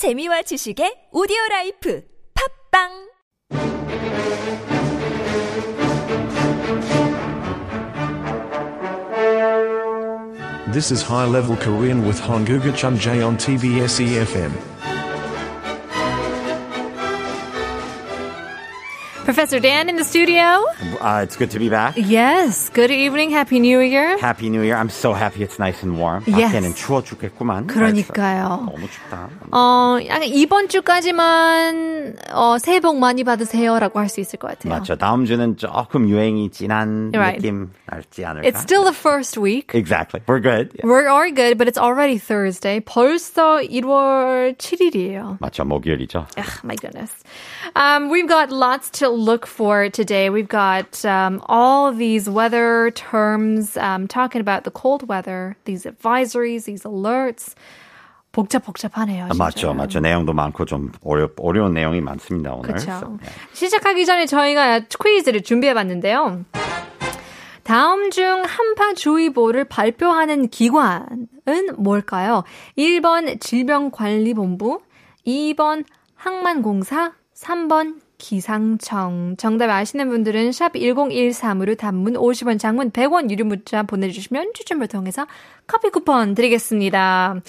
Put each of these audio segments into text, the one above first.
재미와 지식의 오디오 라이프 팝빵 This is High Level Korean with Honguga Chunjae on TBS EFM. Professor Dan in the studio. Uh, it's good to be back. Yes. Good evening. Happy New Year. Happy New Year. I'm so happy it's nice and warm. Yes. 밖에는 추워 죽겠구만. 그러니까요. 너무 춥다. 어, 약간 이번 주까지만 어, 새해 복 많이 받으세요라고 할 수 있을 것 같아요. 맞죠. 다음 주는 조금 유행이 진한 Right. 느낌 날지 않을까? It's still the first week. Exactly. We're good. Yeah. We are good, but it's already Thursday. 벌써 1월 7일이에요. 맞죠. 목요일이죠. Ugh, my goodness. Um, we've got lots to look for today. We've got um, all these weather terms um, talking about the cold weather, these advisories, these alerts. 복잡복잡하네요. 아, 맞죠. 진짜. 맞죠. 내용도 많고 좀 어려, 어려운 내용이 많습니다, 오늘. 그렇죠. Yeah. 시작하기 전에 저희가 퀴즈를 준비해봤는데요. 다음 중 한파주의보를 발표하는 기관은 뭘까요? 1번 질병관리본부, 2번 항만공사, 3번 기상청. 정답 아시는 분들은 샵 1013으로 단문 50원, 장문 100원 유료 문자 보내주시면 추첨을 통해서 커피 쿠폰 드리겠습니다.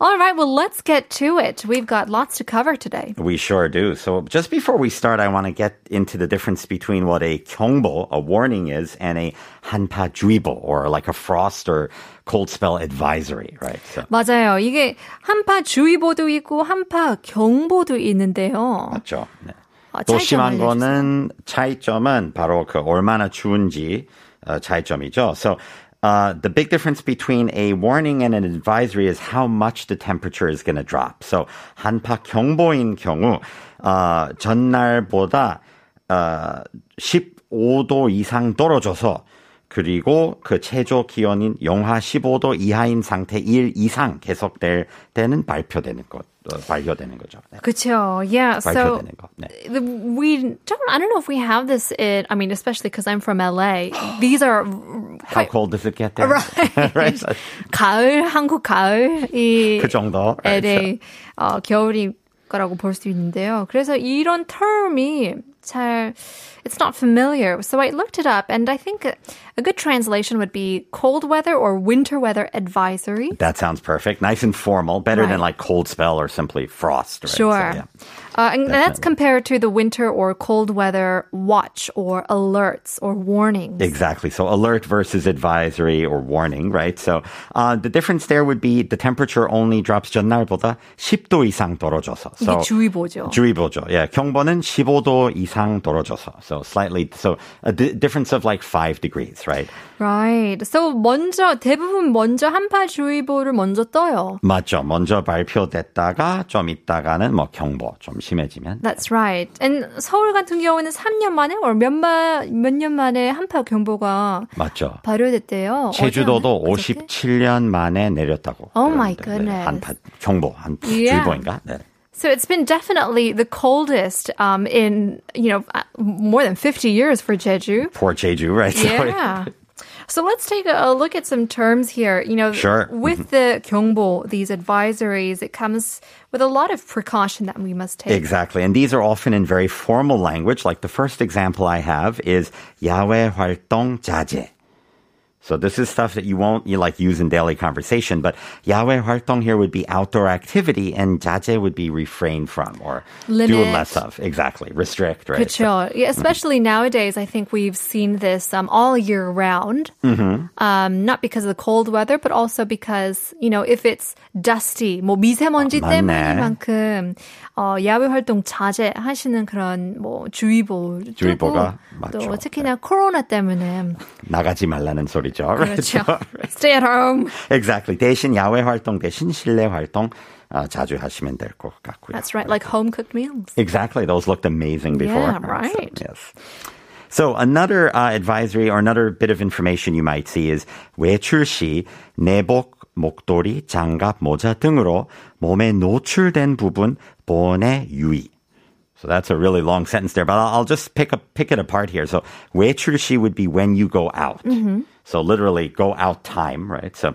Alright, well let's get to it. We've got lots to cover today. We sure do. So just before we start, I want to get into the difference between what a 경보, a warning is, and a 한파 주의보, or like a frost or cold spell advisory, right? So, 맞아요. 이게 한파 주의보도 있고 한파 경보도 있는데요. 맞죠. 네. 어, 또 심한. 거는 차이점은 바로 그 얼마나 추운지 어, 차이점이죠. So uh, the big difference between a warning and an advisory is how much the temperature is going to drop. So 한파 경보인 경우 어, 전날보다 어, 15도 이상 떨어져서 그리고 그 최저 기온인 영하 15도 이하인 상태 1 이상 계속될 때는 발표되는 것, 어, 발효되는 거죠. 네. 그쵸. Yeah. So 발표되는 거. 네. the- we don't. I don't know if we have this. In, I mean, especially because I'm from LA. These are How quite cold does it get there? Right. right? 가을 한국 가을이 그 정도. right? LA 어, 겨울이 거라고 볼 수 있는데요. 그래서 이런 term이 잘 it's not familiar. So I looked it up and I think a, a good translation would be cold weather or winter weather advisory. That sounds perfect. Nice and formal. Better than Right. like cold spell or simply frost. Right? Sure. So, yeah. Uh, and that's Definitely. compared to the winter or cold weather watch or alerts or warnings. Exactly. So alert versus advisory or warning, right? So uh, the difference there would be the temperature only drops 전날보다 10도 이상 떨어져서. 이게 So 주의보죠. 주의보죠. Yeah. 경보는 15도 이상 떨어져서. So slightly, so a di- difference of like five degrees, right? Right. So 먼저 대부분 먼저 한파주의보를 먼저 떠요. 맞죠. 먼저 발표됐다가 좀 있다가는 뭐 경보 좀 심해지면. That's right. And 서울 같은 경우는 3년 만에 or 몇년 만에 한파 경보가 맞죠. 발효됐대요. 제주도도 어제, 어저께? 57년 만에 내렸다고. Oh my 그러는데, goodness. 네, 한파 경보 한 Yeah. 주의보인가? 네. So it's been definitely the coldest um, in, you know, uh, more than 50 years for Jeju. Poor Jeju, right? So- Yeah. So let's take a, a look at some terms here. You know, Sure. with the 경보, these advisories, it comes with a lot of precaution that we must take. Exactly. And these are often in very formal language. Like the first example I have is 야외 활동 자제. so this is stuff that you won't you like use in daily conversation, but 야외 활동 here would be outdoor activity and jaje would be refrain from or Limit. do less of. Exactly. Restrict, right? Sure. So, yeah, mm-hmm. especially mm-hmm. nowadays, I think we've seen this um, all year round. Mm-hmm. Um, not because of the cold weather, but also because, you know, if it's dusty, 뭐 미세먼지 어, 야외 활동 자제하시는 그런 뭐 주의보 주의보가 또 맞죠. 특히나 코로나 때문에 나가지 말라는 소리죠. right? 그렇죠. So- Stay at home. Exactly. 대신 야외 활동 대신 실내 활동 아, 자주 하시면 될 것 같고요. That's right, like home cooked meals. Exactly. Those looked amazing before. Yeah, So, right. yes. So another uh, advisory or another bit of information you might see is 외출 시 내복, 목도리, 장갑, 모자 등으로 몸에 노출된 부분 보온에 유의. So that's a really long sentence there, but I'll, I'll just pick up pick it apart here. So 외출 시 would be when you go out. So literally go out time, right? So,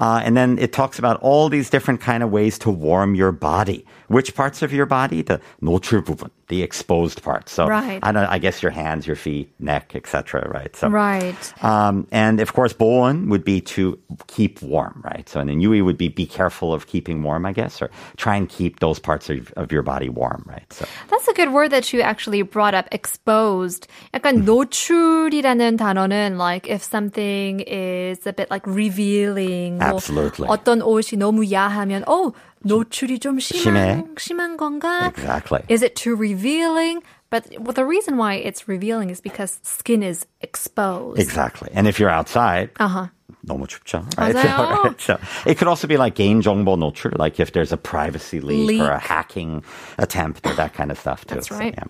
uh, and then it talks about all these different kind of ways to warm your body. Which parts of your body? The 노출 부분, the exposed parts. So Right. I don't, I guess your hands, your feet, neck, etc. Right? So, Right. um, and of course, 보온 would be to keep warm, right? So, and then Yui would be be careful of keeping warm, I guess, or try and keep those parts of, of your body warm, right? So, That's a good word that you actually brought up. Exposed. 약간 노출이라는 단어는 like if something is a bit like revealing. 뭐 Absolutely. 어떤 옷이 너무 야하면 어 노출이 좀 심한 심해. 심한 건가? Exactly. Is it too revealing? But well, the reason why it's revealing is because skin is exposed. exactly. And if you're outside, Uh huh. 너무 춥죠, right? 맞아요. right? So it could also be like 개인정보 노출, like if there's a privacy leak, or a Leak. hacking attempt or that kind of stuff too. That's So, right. yeah.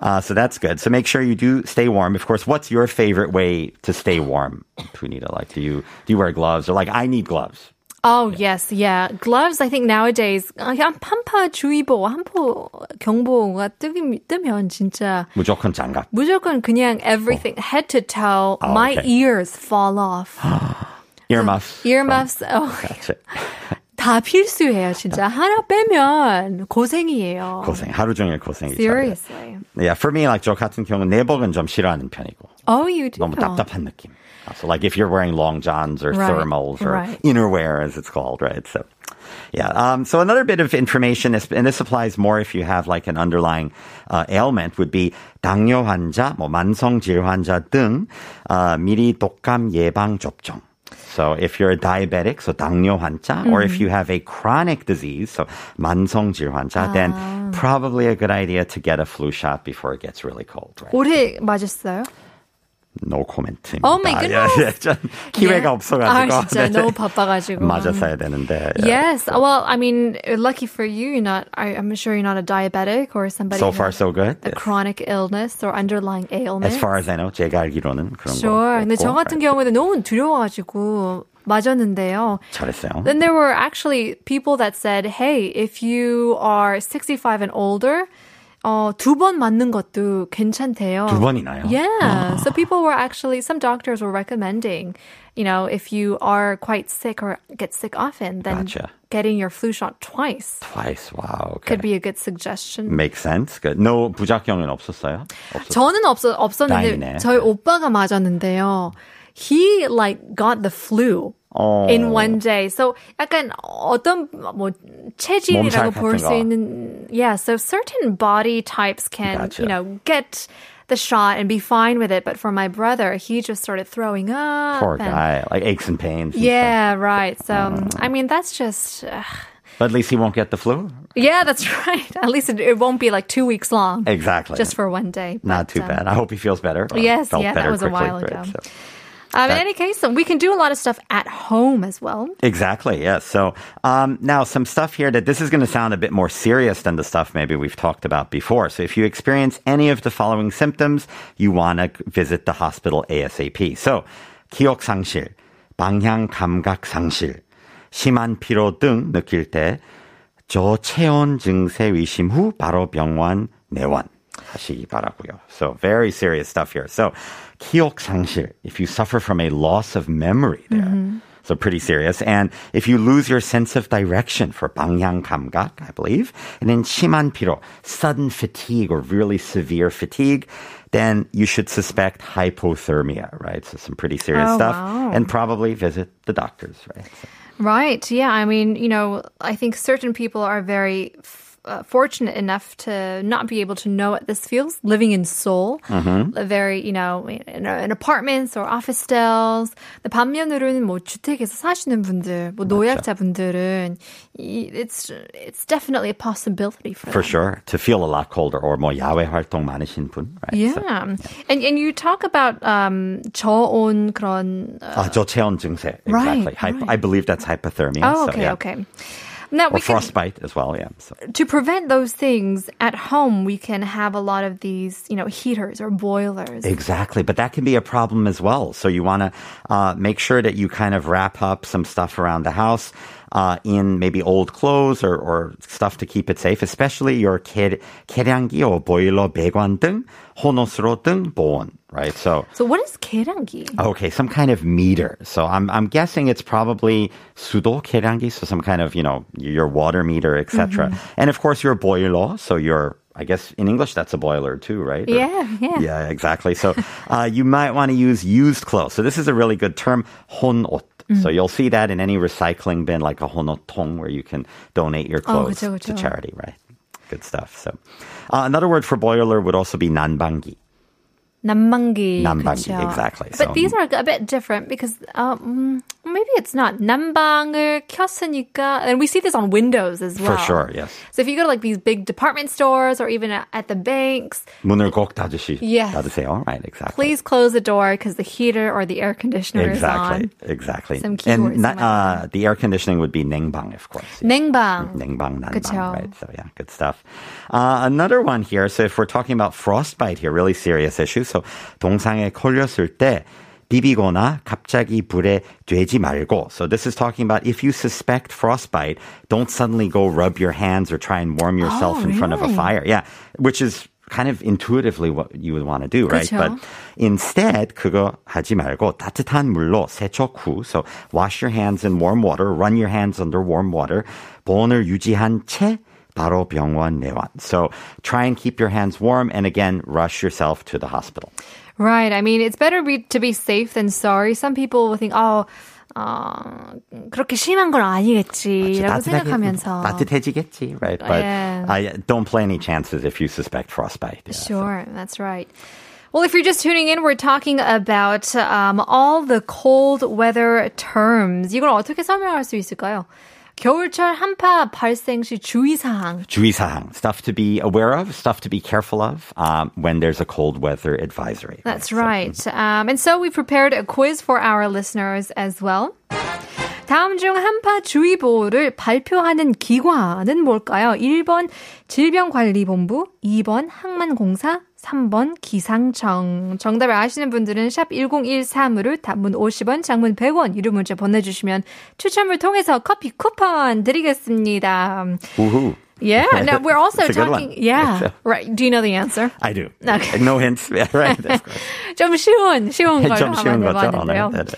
Uh, so that's good. So make sure you do stay warm. Of course, what's your favorite way to stay warm, Punita? Like, do you do you wear gloves or like I need gloves? Oh yes, yeah. Gloves. I think nowadays 그냥 한파 주의보, 한포 경보가 뜨기, 뜨면 진짜 무조건 장갑. 무조건 그냥 everything head to toe. Oh, my okay. ears fall off. Earmuffs. Earmuffs. Oh, That's it. 다 필수예요, 진짜. 하나 빼면 고생이에요. 고생. 하루 종일 고생이죠. Seriously. Yeah, for me, like 저 같은 경우는 내복은 좀 싫어하는 편이고. Oh, you do. 너무 답답한 느낌. So like if you're wearing long johns or Right, thermals or right. innerwear as it's called, right? So yeah. Um, so another bit of information, is, and this applies more if you have like an underlying uh, ailment, would be 당뇨 환자, 뭐 만성 질 환자 등 uh, 미리 독감 예방 접종. So if you're a diabetic, so 당뇨 환자, or if you have a chronic disease, so 만성질 환자, then probably a good idea to get a flu shot before it gets really cold. Right? 올해 맞았어요? No comment. Oh my goodness. 기회가 Yeah. 없어가지고. 아, 진짜 네. 너무 바빠가지고. 맞았어야 되는데. yeah. Yes. Well, I mean, lucky for you, you're not. I, I'm sure you're not a diabetic or somebody. So who far, has so good. A chronic illness or underlying ailment. As far as I know, 제가 알기로는 그런 Sure. 거 근데 저 없고. 같은 경우에는 너무 두려워가지고 맞았는데요. 잘했어요. Then there were actually people that said, "Hey, if you are 65 and older." 어, 두 번 맞는 것도 괜찮대요. 두 번이나요? Yeah. so people were actually, some doctors were recommending, you know, if you are quite sick or get sick often, then Gotcha. getting your flu shot twice Twice. Wow. Okay. could be a good suggestion. Makes sense. Good. No 부작용은 없었어요? 없었... 저는 없어, 없었는데 다행이네. 저희 오빠가 맞았는데요. He like got the flu 어. in one day. So 약간 어떤 뭐 체질이라고 몸살 볼 같은 수 거. 있는 yeah. So certain body types can Gotcha. you know get the shot and be fine with it. But for my brother, he just started throwing up. Poor and- guy. Like aches and pains. and Yeah, right. So Uh. I mean that's just. Uh, stuff. But at least he won't get the flu. yeah, that's right. At least it, it won't be like two weeks long. Exactly. Just for one day. Not But, too um, bad. I hope he feels better. or Yes, felt yeah, that better was a quickly, while right? ago. So- Um, in That- any case, we can do a lot of stuff at home as well. Exactly. Yes. So um, now some stuff here that this is going to sound a bit more serious than the stuff maybe we've talked about before. So if you experience any of the following symptoms, you want to visit the hospital ASAP. So 기억 상실, 방향 감각 상실, 심한 피로 등 느낄 때 저체온 증세 의심 후 바로 병원 내원. 하시기 바라고요. So very serious stuff here. So 기억 상실, if you suffer from a loss of memory there. So pretty serious. And if you lose your sense of direction for 방향 감각, I believe, and then 심한 피로, sudden fatigue or really severe fatigue, then you should suspect hypothermia, right? So some pretty serious Oh, stuff. wow. And probably visit the doctors, right? So- Right. Yeah. I mean, you know, I think certain people are very f- uh, fortunate enough to not be able to know what this feels living in Seoul. Mm-hmm. A very, you know, in, in apartments or office stalls. 근데 반면으로는 뭐 주택에서 사시는 분들, 뭐 노약자분들은 이- it's it's definitely a possibility for, For them. sure. To feel a lot colder or 뭐 야외 활동 많으신 분, right? Yeah. So- and and you talk about um 저온 그런 uh, 아, 저체온 증세. Right, Exactly. Hypo- right. I believe that's hypothermia. Oh, so, okay, yeah. okay. Now Or we can, frostbite as well, yeah. So. to prevent those things at home, we can have a lot of these, you know, heaters or boilers. Exactly, but that can be a problem as well. So you want to uh, make sure that you kind of wrap up some stuff around the house uh, in maybe old clothes or, or stuff to keep it safe, especially your 계, 계량기 or boiler 배관 등, 혼옷으로 등 보온, right? So, So what is 계량기? Okay, some kind of meter. So I'm I'm guessing it's probably 수도 계량기, so some kind of you know your water meter, etc. And of course your boiler. So your I guess in English that's a boiler too, right? Or- Yeah, yeah. yeah, exactly. So uh, you might want to use used clothes. So this is a really good term, 혼옷. So you'll see that in any recycling bin, like a 혼옷통, where you can donate your Oh, clothes 그쵸, to 그쵸. charity, right? Good stuff. So uh, another word for boiler would also be 난방기. 남방기. 남방기, 그쵸. exactly. But So- these are a bit different because um, maybe it's not. 남방을 켰으니까, and we see this on windows as well. For sure, yes. So if you go to like these big department stores or even at at the banks, 문을 꼭 닫으시, Yes. 닫으세요. Right, exactly. please close the door because the heater or the air conditioner Exactly, is on. exactly. Some keywords and you might uh, the air conditioning would be 냉방, of course. 냉방. 냉방, 난방, 그쵸. right? So yeah, good stuff. Uh, another one here. So if we're talking about frostbite here, really serious issue. So 동상에 걸렸을 때 비비거나 갑자기 불에 되지 말고. So this is talking about if you suspect frostbite, don't suddenly go rub your hands or try and warm yourself Oh, in front of a really? fire. Yeah, which is kind of intuitively what you would want to do, right? 그쵸. But instead, 그거 하지 말고 따뜻한 물로 세척 후, so wash your hands in warm water, run your hands under warm water, 보온을 유지한 채 바로 병원 내원. So try and keep your hands warm and again, rush yourself to the hospital. Right. I mean, it's better be, to be safe than sorry. Some people will think, oh, 어, 그렇게 심한 건 아니겠지라고 생각하면서. 따뜻해지겠지, right? But Yeah. I don't play any chances if you suspect frostbite. Yeah, so- Sure, that's right. Well, if you're just tuning in, we're talking about um, all the cold weather terms. 이걸 어떻게 설명할 수 있을까요? 겨울철 한파 발생 시 주의사항. 주의사항, stuff to be aware of, stuff to be careful of um, when there's a cold weather advisory. That's right. Um, and so we prepared a quiz for our listeners as well. 다음 중 한파 주의보를 발표하는 기관은 뭘까요? 1번 질병관리본부, 2번 항만공사, 3번 기상청. 정답을 아시는 분들은 샵 1013으로 단문 50원, 장문 100원 유료 문자 보내주시면 추첨을 통해서 커피 쿠폰 드리겠습니다. Woohoo. Yeah, no, we're also talking. Yeah, right. Do you know the answer? I do. Okay. No hints. Yeah, right. 좀 쉬운, 쉬운 걸로 좀 쉬운 한번. 해봤는데요. 네, 네.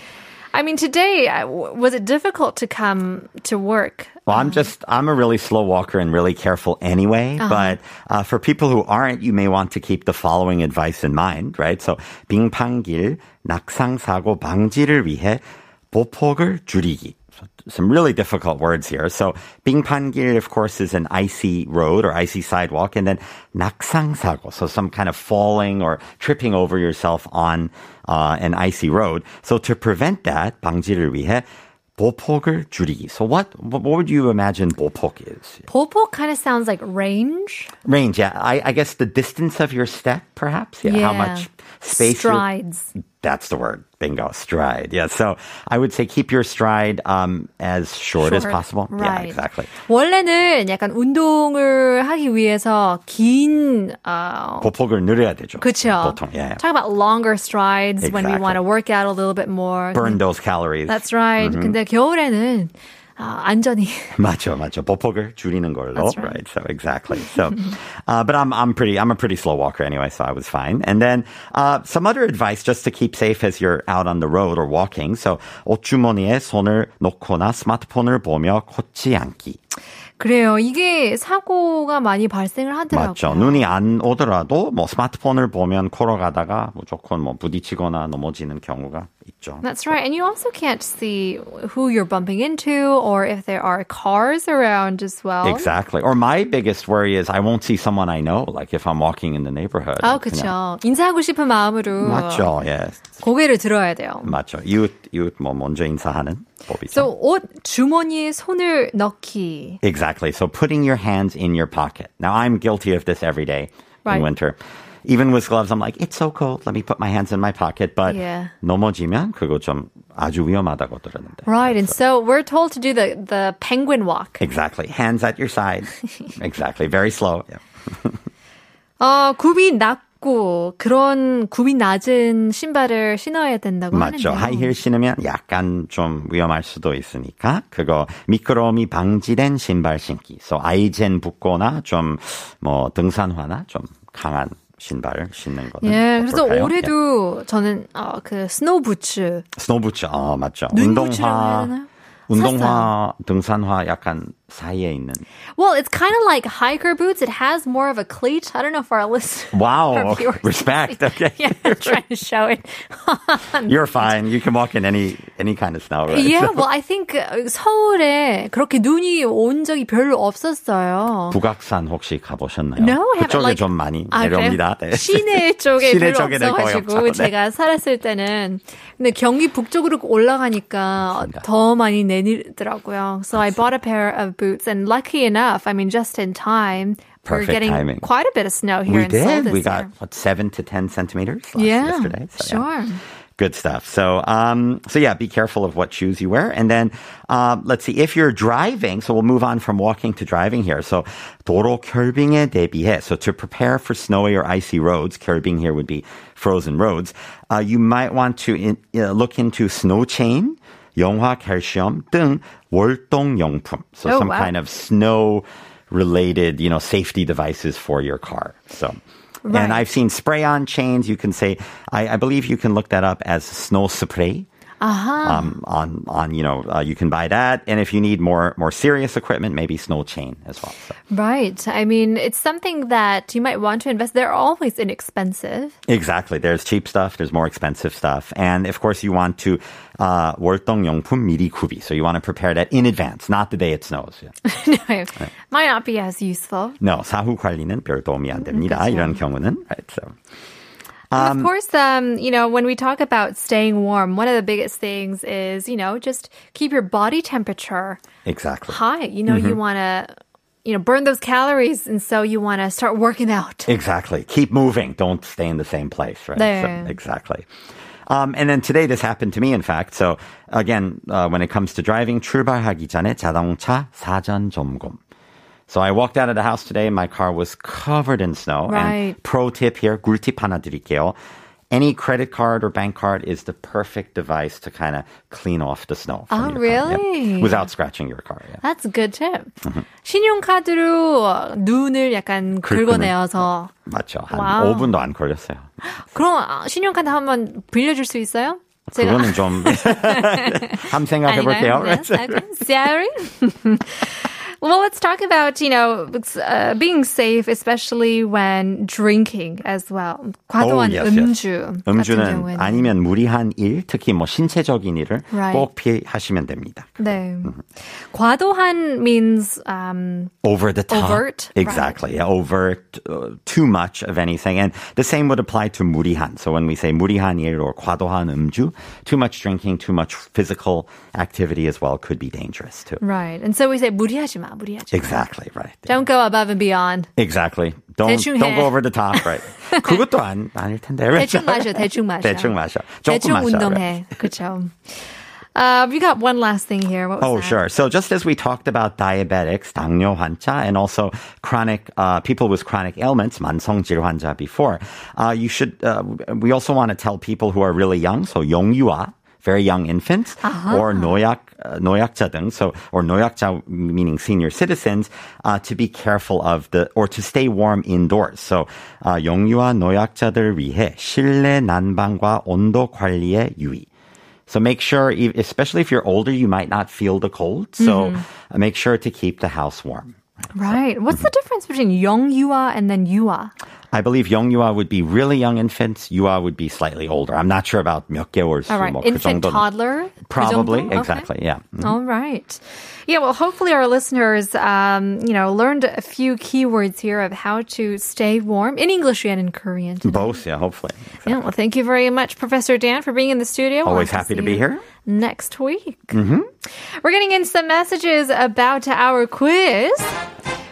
I mean, today, uh, was it difficult to come to work? Well, I'm just, I'm a really slow walker and really careful anyway. But uh, for people who aren't, you may want to keep the following advice in mind, right? So, 빙판길 낙상사고 방지를 위해 보폭을 줄이기. So, some really difficult words here. So, 빙판길, of course, is an icy road or icy sidewalk. And then 낙상사고, so some kind of falling or tripping over yourself on uh, an icy road. So, to prevent that, 방지를 위해 보폭을 줄이기. So what, what what would you imagine 보폭 is? 보폭 kind of sounds like range. Range, yeah. I, I guess the distance of your step, perhaps. Yeah. How Yeah. much space? you're- Strides. That's the word. Bingo. Stride. Yeah. So I would say keep your stride um, as short, as Short. possible. Yeah, Right. exactly. 원래는 약간 운동을 하기 위해서 긴, 어, 보폭을 늘려야 되죠. 그쵸. 보통. Yeah. yeah. Talk about longer strides when we Exactly. want to work out a little bit more. Burn those calories. That's right. 근데 겨울에는 아, 안전히. 맞죠, 맞죠. 보폭을 줄이는 걸로. That's right. So exactly. So, uh, but I'm I'm pretty I'm a pretty slow walker anyway, so I was fine. And then uh, some other advice just to keep safe as you're out on the road or walking. So 옷주머니에 손을 놓거나 스마트폰을 보며 꽂지 않기. 그래요. 이게 사고가 많이 발생을 하더라고요. 맞죠. 눈이 안 오더라도 뭐 스마트폰을 보면 걸어가다가 무조건 뭐 부딪히거나 넘어지는 경우가 있죠. That's right. And you also can't see who you're bumping into or if there are cars around as well. Exactly. Or my biggest worry is I won't see someone I know, like if I'm walking in the neighborhood. 아, 그냥- 그쵸. 인사하고 싶은 마음으로 맞죠. 예. 고개를 들어야 돼요. 맞죠. 이웃 이웃 뭐 먼저 인사하는 법이죠. So, 옷 주머니에 손을 넣기. exactly. So putting your hands in your pocket. Now I'm guilty of this every day Right. in winter. Even with gloves, I'm like, it's so cold. Let me put my hands in my pocket. But Yeah. 넘어지면 그거 좀 아주 위험하다고 들었는데. Right. And so we're told to do the, the penguin walk. Exactly. Hands at your side. exactly. Very slow. Yeah. 어, 굽이 낮고 그런 굽이 낮은 신발을 신어야 된다고 맞죠. 하는데요. 하이힐 신으면 약간 좀 위험할 수도 있으니까 그거 미끄러움이 방지된 신발 신기. So 아이젠 붙거나 좀 뭐 등산화나 좀 강한 신발 신는 거는 예, 그래서 어떨까요? 예. 올해도 저는 어, 그 스노우 부츠 스노부츠, 어, 맞죠. 눈부츠라고 해야 운동화? 운동화, 등산화 약간 사이에 있는. Well, it's kind of like hiker boots. It has more of a cleat. I don't know if our listeners. Wow, our viewers respect. Okay. Yeah, trying to show it. You're fine. You can walk in any any kind of snow, right? Yeah, well, I think uh, 서울에 그렇게 눈이 온 적이 별로 없었어요. 북악산 혹시 가보셨나요? No, I haven't. 그쪽에 Like, 좀 많이 아? 내려옵니다. 네. 시내 쪽에 시내 별로 없어가지고. 네. 제가 살았을 때는 근데 경기 북쪽으로 올라가니까 더 많이 내 내리더라고요. So I bought a pair of boots, and lucky enough, I mean, just in time. Perfect we're getting timing. quite a bit of snow here. We did. we got what seven to ten centimeters yeah, yesterday. So, sure. Yeah. Good stuff. So, um, so yeah, be careful of what shoes you wear. And then, um, let's see, if you're driving, so we'll move on from walking to driving here. So, 도로 결빙 대비해, so to prepare for snowy or icy roads, 결빙 here would be frozen roads, uh, you might want to in, uh, look into snow chain 염화칼슘 등 월동용품. So oh, some wow. kind of snow related, you know, safety devices for your car. So. Right. And I've seen spray on chains. You can say, I, I, believe you can look that up as snow spray Uh-huh. Um, on, on, you know, uh, you can buy that. And if you need more, more serious equipment, maybe snow chain as well. So. Right. I mean, it's something that you might want to invest. They're always inexpensive. Exactly. There's cheap stuff. There's more expensive stuff. And of course, you want to, uh, 월동용품 미리 구비. So you want to prepare that in advance, not the day it snows. Yeah. no, might not be as useful. No, 사후 관리는 별 도움이 안 됩니다. 그렇죠. 이런 경우는. Right. So. of course, um, you know, when we talk about staying warm, one of the biggest things is, you know, just keep your body temperature Exactly. high. You know, you want to, you know, burn those calories, and so you want to start working out. Exactly. Keep moving. Don't stay in the same place, right? 네. So, exactly. Um, and then today this happened to me, in fact. So again, uh, when it comes to driving, 출발하기 전에 자동차 사전 점검. So I walked out of the house today. My car was covered in snow. Right. And pro tip here, 꿀팁 하나 드릴게요. Any credit card or bank card is the perfect device to kind of clean off the snow. From Oh, your car. Yeah. really? Without scratching your car. Yeah. That's a good tip. 신용카드로 눈을 약간 긁어내어서 맞죠. 한 와우. 5분도 안 걸렸어요. 그럼 아, 신용카드 한번 빌려줄 수 있어요? 그거는 좀 한번 생각해 볼게요. 아니나요? 네, okay. Sorry. well, let's talk about, you know, uh, being safe, especially when drinking as well. 과도한 Oh, yes, yes. 음주 같은 음주는 경우에는. 아니면 무리한 일, 특히 뭐 신체적인 일을 Right. 꼭 피하시면 됩니다. 네. 과도한 means um, Over the top. Overt, Exactly. Yeah, overt, uh, too much of anything. And the same would apply to 무리한. So when we say 무리한 일 or 과도한 음주, too much drinking, too much physical activity as well could be dangerous too. right. And so we say 무리하지 마, 무리하지. Exactly right. Don't go above and beyond. Exactly. Don't don't go over the top. Right. 그것도 안 아닐 텐데. 대충 마셔. 대충 마셔. 대충 마셔. 대충 마셔, 운동해. Right. Uh, we got one last thing here. oh, that? sure. So just as we talked about diabetics, 당뇨 환자, and also chronic uh, people with chronic ailments, 만성질 환자 before, uh, you should. Uh, we also want to tell people who are really young, so 영유아, very young infants, or 노약 uh, 노약자 등, so or 노약자 meaning senior citizens, uh, to be careful of the or to stay warm indoors. So uh, 영유아 노약자들 위해 실내 난방과 온도 관리에 유의. So make sure, e- especially if you're older, you might not feel the cold. So uh, make sure to keep the house warm. Right. What's the difference between 영유아 and then 유아? I believe 영유아 would be really young infants. 유아 would be slightly older. I'm not sure about 몇 개월수. All right. 뭐 그 Infant, 정도는. toddler? 그 Probably, 정도? Okay. exactly, yeah. Mhm. All right. Yeah, well, hopefully our listeners, um, you know, learned a few keywords here of how to stay warm in English and in Korean. today. Both, yeah, hopefully. Yeah, well, thank you very much, Professor Dan, for being in the studio. We'll Always have happy to see be you here. Next week. Mm-hmm. We're getting in some messages about our quiz.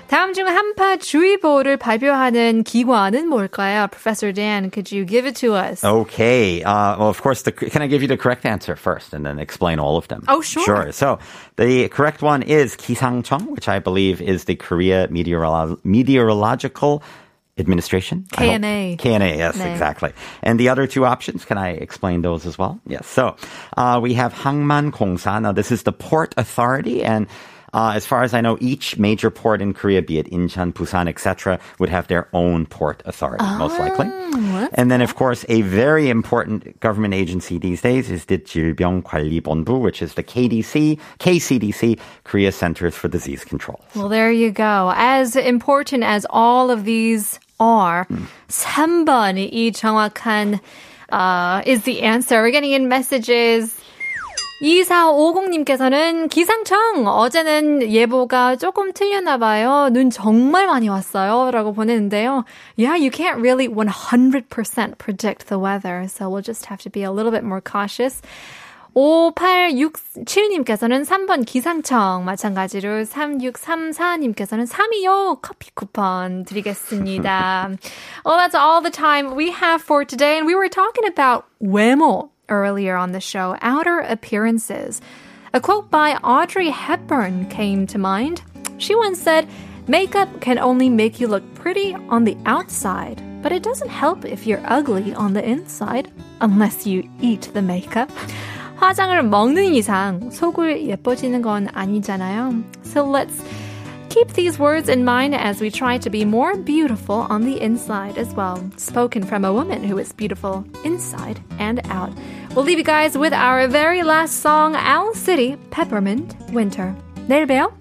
다음 중 한파 주의보를 발표하는 기관은 뭘까요? Professor Dan, could you give it to us? Okay. Uh, well, of course, the, can I give you the correct answer first and then explain all of them? Oh, sure. Sure. So the correct one is 기상청, which I believe is the Korea Meteorolo- Meteorological Administration? KMA. KMA, yes, 네. exactly. And the other two options, can I explain those as well? Yes. So uh, we have Hangman Kongsa. Now, this is the port authority and uh, as far as I know, each major port in Korea, be it Incheon, Busan, etc., would have their own port authority, most likely. Oh, And then, of course, a very important government agency these days is the 질병관리본부, which is the KDC, KCDC, Korea Centers for Disease Control. Well, there you go. As important as all of these are, 3번이 정확한 uh, is the answer. We're getting in messages. 2450님께서는 기상청 어제는 예보가 조금 틀렸나 봐요. 눈 정말 많이 왔어요. 라고 보냈는데요. Yeah, you can't really 100% predict the weather. So we'll just have to be a little bit more cautious. 5867님께서는 3번 기상청 마찬가지로 3634님께서는 3이요 커피 쿠폰 드리겠습니다. well, that's all the time we have for today. And we were talking about 외모 earlier on the show, outer appearances. A quote by Audrey Hepburn came to mind. She once said, Makeup can only make you look pretty on the outside, but it doesn't help if you're ugly on the inside, unless you eat the makeup. 화장을 먹는 이상 속을 예뻐지는 건 아니잖아요. So let's keep these words in mind as we try to be more beautiful on the inside as well. Spoken from a woman who is beautiful inside and out. We'll leave you guys with our very last song, Owl City, Peppermint Winter. 내일 봬요.